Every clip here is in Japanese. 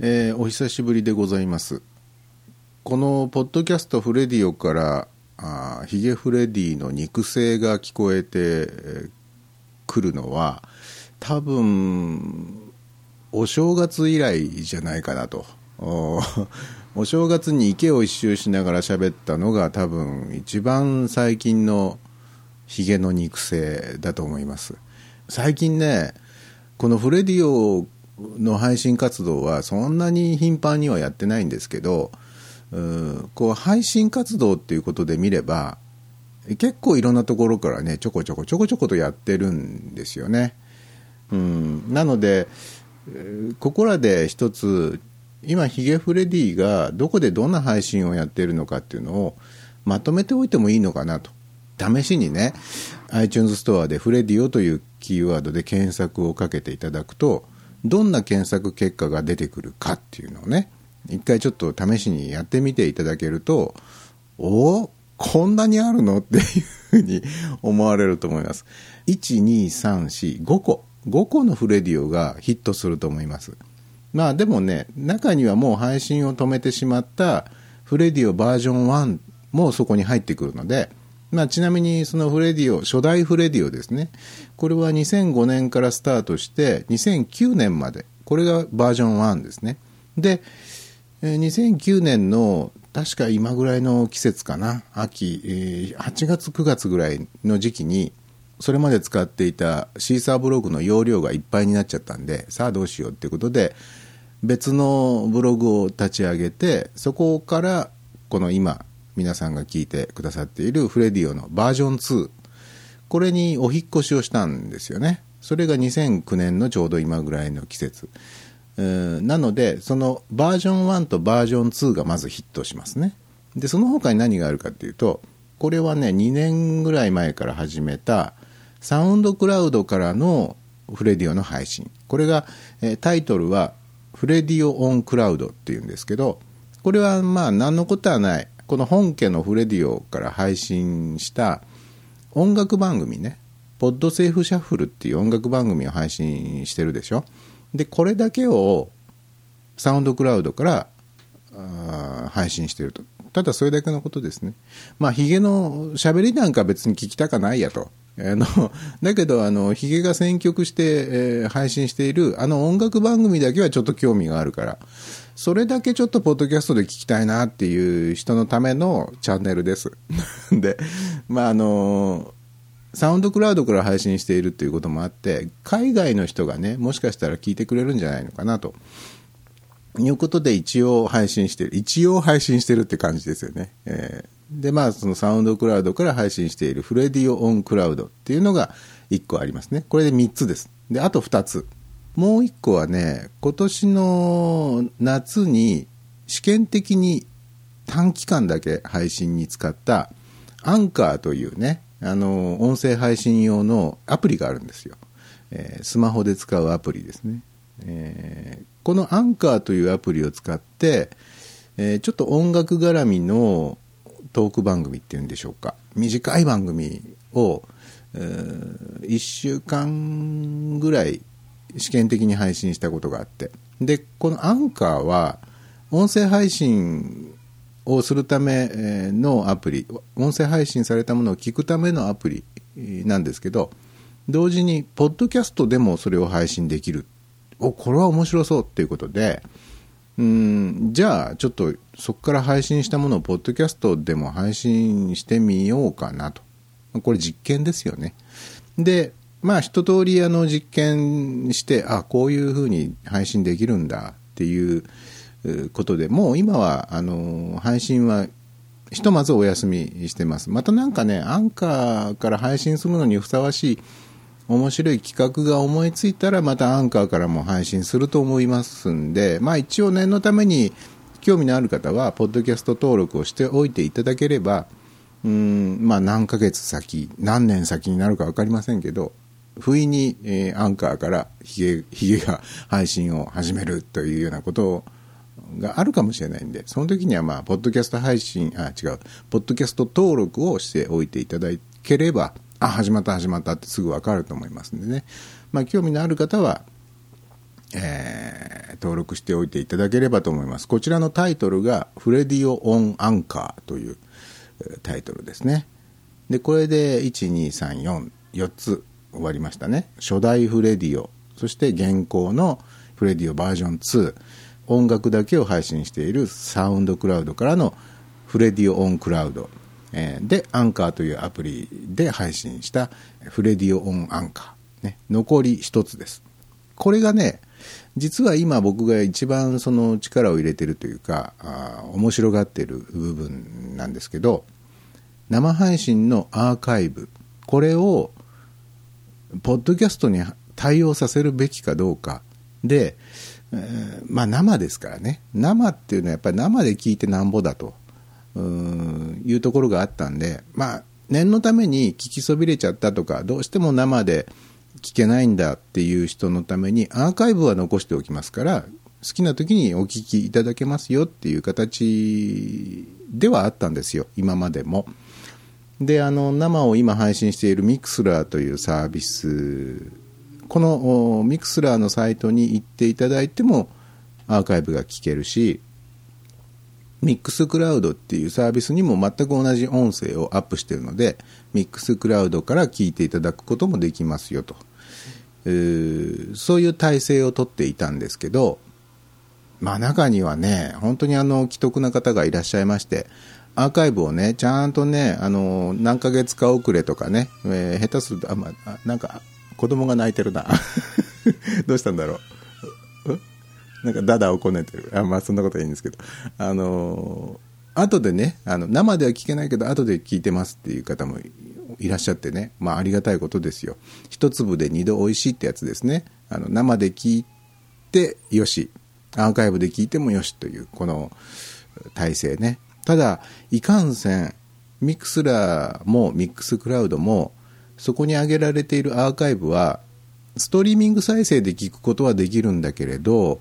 えーお久しぶりでございます。このポッドキャストフレディオからあヒゲフレディの肉声が聞こえてくるのは多分お正月以来じゃないかなと。お お正月に池を一周しながら喋ったのが多分一番最近のヒゲの肉声だと思います。最近ねこのフレディオの配信活動はそんなに頻繁にはやってないんですけどうんこう配信活動っていうことで見れば結構いろんなところからねちょこちょこちょこちょことやってるんですよね。うん、なのでここらで一つ今ヒゲフレディがどこでどんな配信をやってるのかっていうのをまとめておいてもいいのかなと試しにね iTunes ストアでフレディオというキーワードで検索をかけていただくとどんな検索結果が出てくるかっていうのをね一回ちょっと試しにやってみていただけるとおおこんなにあるのっていうふうに思われると思います。12345個5個のフレディオがヒットすると思います。まあでもね中にはもう配信を止めてしまったフレディオバージョン1もそこに入ってくるのでまあ、ちなみにそのフレディオ初代フレディオですね。これは2005年からスタートして2009年まで。これがバージョン1ですね。で2009年の確か今ぐらいの季節かな。秋、8月9月ぐらいの時期にそれまで使っていたシーサーブログの容量がいっぱいになっちゃったんでさあどうしようっていうことで別のブログを立ち上げてそこからこの今皆さんが聞いてくださっているフレディオのバージョン2これにお引越しをしたんですよね。それが2009年のちょうど今ぐらいの季節。なのでそのバージョン1とバージョン2がまずヒットしますね。でその他に何があるかっていうとこれはね2年ぐらい前から始めたサウンドクラウドからのフレディオの配信。これが、えタイトルはフレディオ on Cloud っていうんですけどこれはまあ何のことはない。この本家のフレディオから配信した音楽番組ね Podsafe Shuffle っていう音楽番組を配信してるでしょ。でこれだけを SoundCloud から配信してると。ただそれだけのことですね。まあヒゲの喋りなんか別に聞きたかないやと。あの だけどあのヒゲが選曲して、えー配信しているあの音楽番組だけはちょっと興味があるから。それだけちょっとポッドキャストで聞きたいなっていう人のためのチャンネルです。でまああの SoundCloud から配信しているということもあって海外の人がねもしかしたら聞いてくれるんじゃないのかなと。いうことで一応配信してる一応配信してるって感じですよね、えーでまあその SoundCloud から配信しているフレディオ on Cloud っていうのが1個ありますね。これで3つです。であと2つ。もう1個はね今年の夏に試験的に短期間だけ配信に使ったアンカーというねあの音声配信用のアプリがあるんですよ、えースマホで使うアプリですね、えーこのアンカーというアプリを使って、えーちょっと音楽絡みのトーク番組っていうんでしょうか。短い番組を、え1週間ぐらい試験的に配信したことがあって。でこのアンカーは音声配信をするためのアプリ音声配信されたものを聞くためのアプリなんですけど同時にポッドキャストでもそれを配信できる。おこれは面白そうっていうことでうんじゃあちょっとそこから配信したものをポッドキャストでも配信してみようかなと。これ実験ですよね。でまあ一通りあの実験してあこういうふうに配信できるんだっていうことでもう今はあの配信はひとまずお休みしてます。またなんかねアンカーから配信するのにふさわしい面白い企画が思いついたらまたアンカーからも配信すると思いますんでまあ一応念のために興味のある方はポッドキャスト登録をしておいていただければうんまあ何ヶ月先何年先になるか分かりませんけど不意に、えーアンカーからヒゲヒゲが配信を始めるというようなことがあるかもしれないんでその時にはまあポッドキャスト配信あ違うポッドキャスト登録をしておいていただければあ始まった始まったってすぐ分かると思いますんでね、まあ、興味のある方は、えー登録しておいていただければと思います。こちらのタイトルが「フレディオ・オン・アンカー」というタイトルですね。でこれで12344つ終わりましたね。初代フレディオ。そして現行のフレディオバージョン2音楽だけを配信している SoundCloud からのフレディオ on Cloud、え、でアンカーというアプリで配信したフレディオオンアンカー、ね、残り1つです。これがね実は今僕が一番その力を入れてるというかあ面白がってる部分なんですけど生配信のアーカイブ。これをポッドキャストに対応させるべきかどうか。で、え、まあ生ですからね。生っていうのはやっぱり生で聞いてなんぼだと。いうところがあったんで。まあ念のために聞きそびれちゃったとかどうしても生で聞けないんだっていう人のためにアーカイブは残しておきますから好きな時にお聞きいただけますよっていう形ではあったんですよ。今までも。であの生を今配信している Mixlr というサービス。この Mixlr のサイトに行っていただいてもアーカイブが聞けるしミックスクラウドっていうサービスにも全く同じ音声をアップしているのでミックスクラウドから聞いていただくこともできますよと、え、そういう体制をとっていたんですけどまあ中にはね本当にあの既得な方がいらっしゃいましてアーカイブをねちゃんとねあの何ヶ月か遅れとかね、えー、下手するとあ、まあ、なんか子供が泣いてるな。どうしたんだろう。なんかダダをこねてる。あまあそんなことはいいんですけど。あの後でねあの生では聞けないけど後で聞いてますっていう方もいらっしゃってね。まあありがたいことですよ。一粒で二度おいしいってやつですね。あの生で聞いてよし。アーカイブで聞いてもよしというこの体制ね。ただいかんせんミクスラーもミックスクラウドもそこに上げられているアーカイブはストリーミング再生で聞くことはできるんだけれど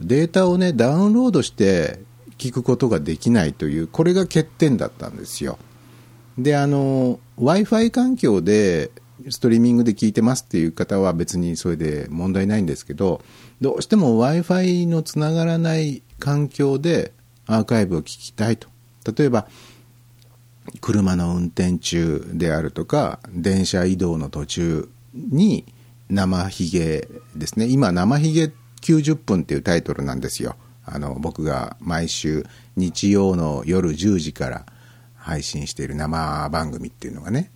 データをねダウンロードして聞くことができないというこれが欠点だったんですよ。であの w i f i 環境でストリーミングで聞いてますっていう方は別にそれで問題ないんですけどどうしても w i f i のつながらない環境でアーカイブを聞きたいと。例えば車の運転中であるとか電車移動の途中に生ひげですね。今生ひげ90分っていうタイトルなんですよ。あの僕が毎週日曜の夜10時から配信している生番組っていうのがね。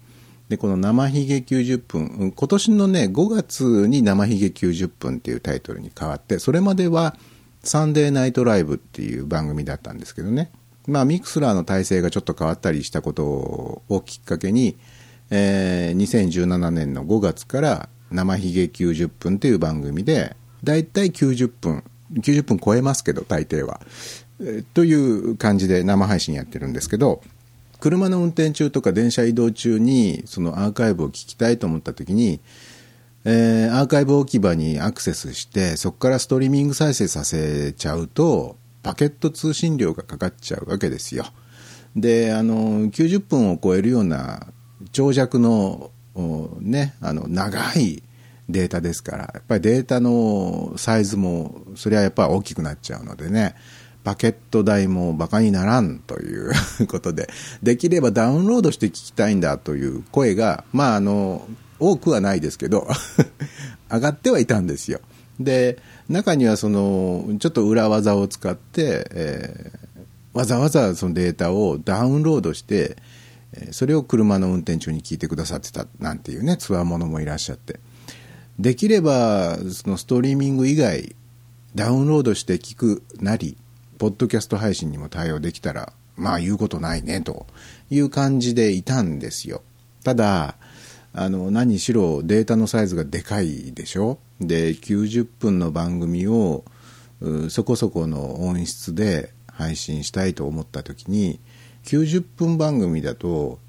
でこの「生ひげ90分」今年のね5月に「生ひげ90分」っていうタイトルに変わってそれまでは「サンデーナイトライブ」っていう番組だったんですけどね。まあミクスラーの体制がちょっと変わったりしたことをきっかけに、えー、2017年の5月から「生ひげ90分」っていう番組でだいたい90分90分超えますけど大抵は、という感じで生配信やってるんですけど車の運転中とか電車移動中にそのアーカイブを聞きたいと思った時に、えー、アーカイブ置き場にアクセスしてそこからストリーミング再生させちゃうとパケット通信料がかかっちゃうわけですよ。であの90分を超えるような長尺のねあの長いデータですからやっぱりデータのサイズもそれはやっぱ大きくなっちゃうのでねパケット代もバカにならんという ことでできればダウンロードして聞きたいんだという声がまああの多くはないですけど 上がってはいたんですよ。で中にはそのちょっと裏技を使って、えー、わざわざそのデータをダウンロードしてそれを車の運転中に聞いてくださってたなんていうねつわものもいらっしゃって。できればそのストリーミング以外ダウンロードして聞くなりポッドキャスト配信にも対応できたらまあ言うことないねという感じでいたんですよ。ただあの何しろデータのサイズがでかいでしょ？で90分の番組をそこそこの音質で配信したいと思った時に90分番組だと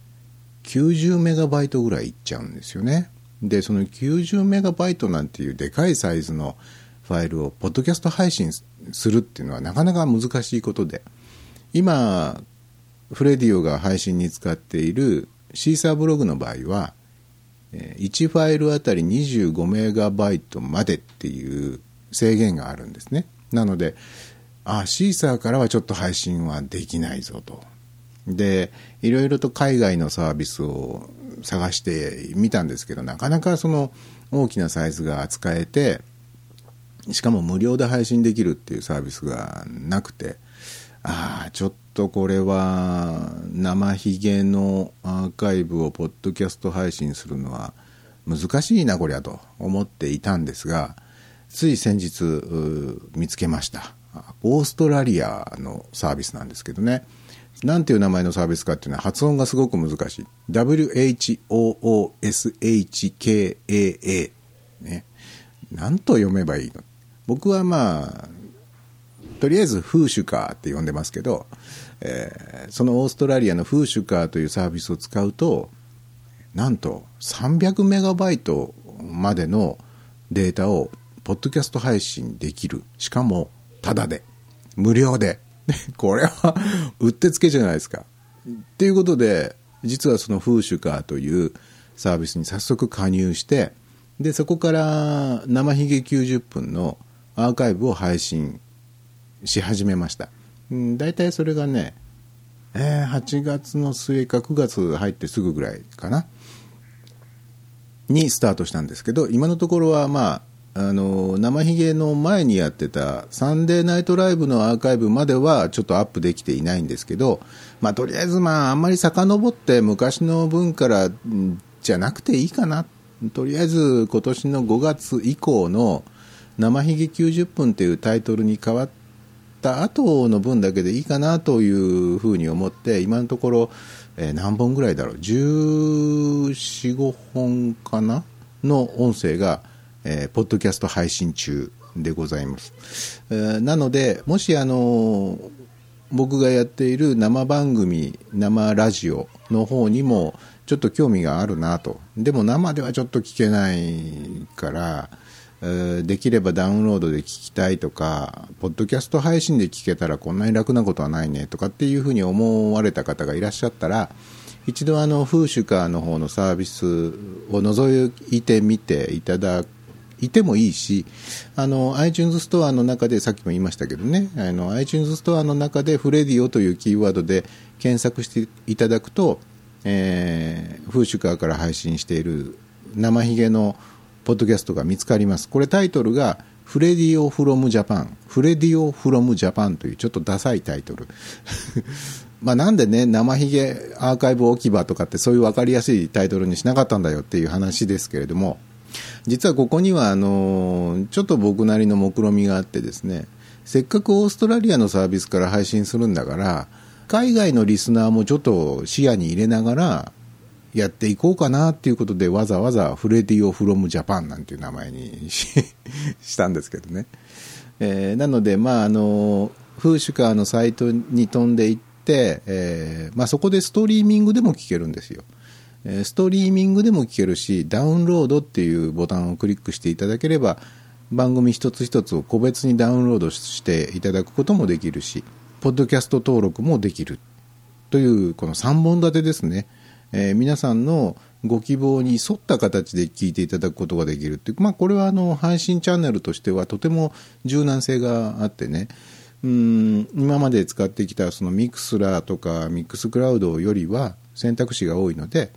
90メガバイトぐらいいっちゃうんですよね。でその90メガバイトなんていうでかいサイズのファイルをポッドキャスト配信するっていうのはなかなか難しいことで。今フレディオが配信に使っているシーサーブログの場合は1ファイルあたり25メガバイトまでっていう制限があるんですね。なのであシーサーからはちょっと配信はできないぞと。でいろいろと海外のサービスを探してみたんですけどなかなかその大きなサイズが扱えてしかも無料で配信できるっていうサービスがなくてああちょっとこれは生ひげのアーカイブをポッドキャスト配信するのは難しいなこりゃと思っていたんですがつい先日見つけました。オーストラリアのサービスなんですけどね。なんていう名前のサービスかっていうのは発音がすごく難しい。WHOOSHKAA ね。何と読めばいいの？僕はまあとりあえずフーシュカーって呼んでますけど、えー、そのオーストラリアのフーシュカーというサービスを使うとなんと300メガバイトまでのデータをポッドキャスト配信できる。しかもタダで。無料で。これはうってつけじゃないですか。っていうことで実はそのフーシュカーというサービスに早速加入してでそこから生ひげ90分のアーカイブを配信し始めました。うん大体それがね、えー、8月の末か9月入ってすぐぐらいかな。にスタートしたんですけど、今のところはまあ、あの、生ひげの前にやってたサンデーナイトライブのアーカイブまではちょっとアップできていないんですけど、まあとりあえずまああんまり遡って昔の分からじゃなくていいかな。とりあえず今年の5月以降の生ひげ90分っていうタイトルに変わってった後の分だけでいいかなというふうに思って今のところ、えー、何本ぐらいだろう。1415本かなの音声が、えー、ポッドキャスト配信中でございます、えー、なのでもしあの僕がやっている生番組生ラジオの方にもちょっと興味があるなと。でも生ではちょっと聞けないからできればダウンロードで聞きたいとか、ポッドキャスト配信で聞けたらこんなに楽なことはないねとかっていうふうに思われた方がいらっしゃったら、一度あの、フーシュカーの方のサービスを覗いてみていただいてもいいし、あの、iTunes ストアの中で、さっきも言いましたけどね、あの、iTunes ストアの中でフレディオというキーワードで検索していただくと、えー、 Whooshkaa から配信している生ひげのポッドキャストが見つかります。これタイトルが、フレディオ from Japan。フレディオ from Japan というちょっとダサいタイトル。まあなんでね、生ひげアーカイブ置き場とかってそういう分かりやすいタイトルにしなかったんだよっていう話ですけれども、実はここにはあの、ちょっと僕なりの目論見があってですね、せっかくオーストラリアのサービスから配信するんだから、海外のリスナーもちょっと視野に入れながら、やっていこうかなっていうことでわざわざフレディオ・フロム・ジャパンなんていう名前にしたんですけどね、えー、なのでまああのフーシュカーのサイトに飛んでいって、えーまあ、そこでストリーミングでも聞けるんですよ。ストリーミングでも聞けるしダウンロードっていうボタンをクリックしていただければ番組一つ一つを個別にダウンロードしていただくこともできるしポッドキャスト登録もできるというこの3本立てですね。えー、皆さんのご希望に沿った形で聞いていただくことができるっていう、まあ、これはあの配信チャンネルとしてはとても柔軟性があってねうん今まで使ってきたそのミクスラーとかミックスクラウドよりは選択肢が多いので、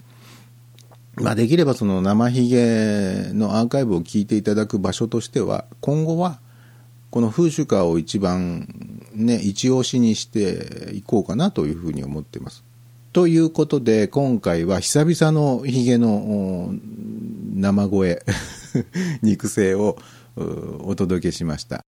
まあ、できればその生ひげのアーカイブを聞いていただく場所としては今後はこの風習歌を一番ね一押しにしていこうかなというふうに思ってます。ということで、今回は久々のヒゲの生声、肉声をお届けしました。